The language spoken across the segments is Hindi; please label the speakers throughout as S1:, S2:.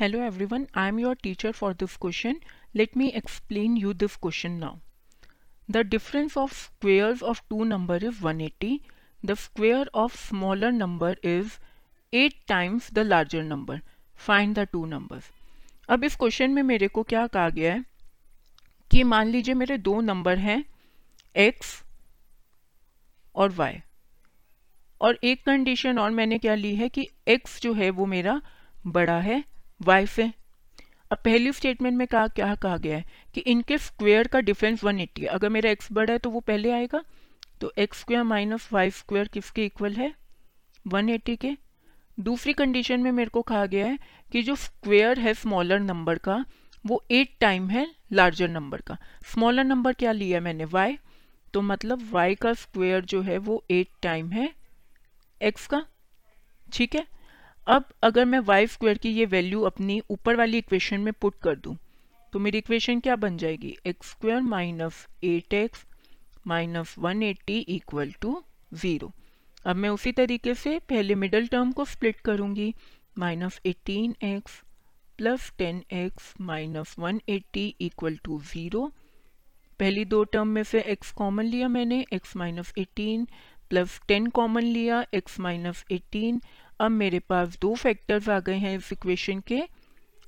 S1: Hello everyone I am your teacher for this question let me explain you this question now the difference of squares of two number is one eighty the square of smaller number is eight times the larger number find the two number अब इस क्वेश्चन में मेरे को क्या कहा गया है? कि मान लीजिए मेरे दो नंबर हैं एक्स और वाई और एक कंडीशन और मैंने क्या ली है कि एक्स जो है वो मेरा बड़ा है से अब पहली स्टेटमेंट में कहा, क्या कहा गया है कि इनके स्क्वेयर का डिफरेंस 180 है। अगर मेरा एक्स बड़ा है तो वो पहले आएगा। तो x square minus y square किसके इक्वल है? 180 के। दूसरी कंडीशन में मेरे को कहा गया है कि जो स्क्वेयर है स्मॉलर नंबर का, वो एट टाइम है लार्जर नंबर का। स्मॉलर नंबर क्या लिया मैंने? वाई तो मतलब वाई का स्क्वेयर जो है वो एट टाइम है एक्स का। ठीक है? अब अगर मैं वाई स्क्वायर की ये वैल्यू अपनी ऊपर वाली इक्वेशन में पुट कर दूँ तो मेरी इक्वेशन क्या बन जाएगी? X square minus eight x minus one eighty equal to zero अब मैं उसी तरीके से पहले मिडल टर्म को स्प्लिट करूँगी। Minus eighteen x plus ten x minus one eighty equal to zero पहली दो टर्म में से x कॉमन लिया मैंने, x minus eighteen plus ten common लिया, x माइनस एटीन अब मेरे पास दो फैक्टर्स आ गए हैं इस इक्वेशन के,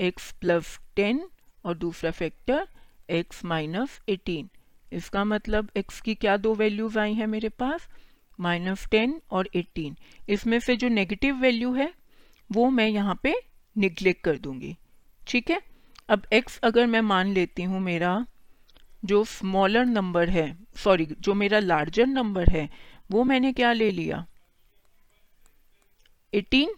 S1: x प्लस टेन और दूसरा फैक्टर x माइनस एटीन इसका मतलब x की क्या दो वैल्यूज़ आई हैं मेरे पास? माइनस टेन और एटीन इसमें से जो नेगेटिव वैल्यू है, वो मैं यहाँ पे निग्लेक्ट कर दूँगी। ठीक है? अब x अगर मैं मान लेती हूँ मेरा जो स्मॉलर नंबर है सॉरी जो मेरा लार्जर नंबर है, वो मैंने क्या ले लिया? 18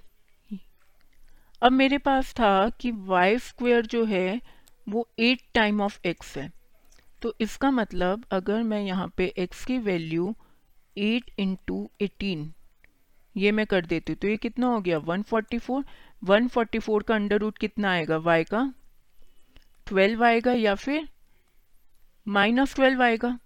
S1: अब मेरे पास था कि वाई स्क्वेयर जो है, वो एट टाइम ऑफ़ एक्स है। तो इसका मतलब अगर मैं यहाँ पे एक्स की वैल्यू एट इंटू एटीन ये मैं कर देती हूँ। तो ये कितना हो गया? 144 144 का अंडर रूट कितना आएगा? y का? 12 आएगा या फिर माइनस ट्वेल्व आएगा?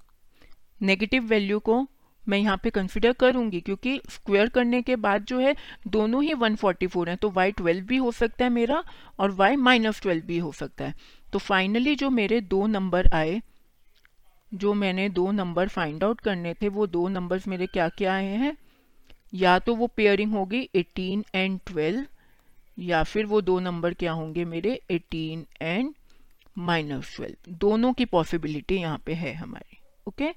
S1: नेगेटिव वैल्यू को मैं यहाँ पे कंसिडर करूँगी, क्योंकि स्क्वायर करने के बाद जो है, दोनों ही 144 है तो y 12 भी हो सकता है मेरा और y माइनस ट्वेल्व भी हो सकता है। तो फाइनली जो मेरे दो नंबर आए, जो मैंने दो नंबर फाइंड आउट करने थे, वो दो नंबर्स मेरे क्या क्या आए हैं? या तो वो पेयरिंग होगी 18 एंड 12 या फिर वो दो नंबर क्या होंगे मेरे 18 एंड माइनस ट्वेल्व दोनों की पॉसिबिलिटी यहाँ पे है हमारी okay okay?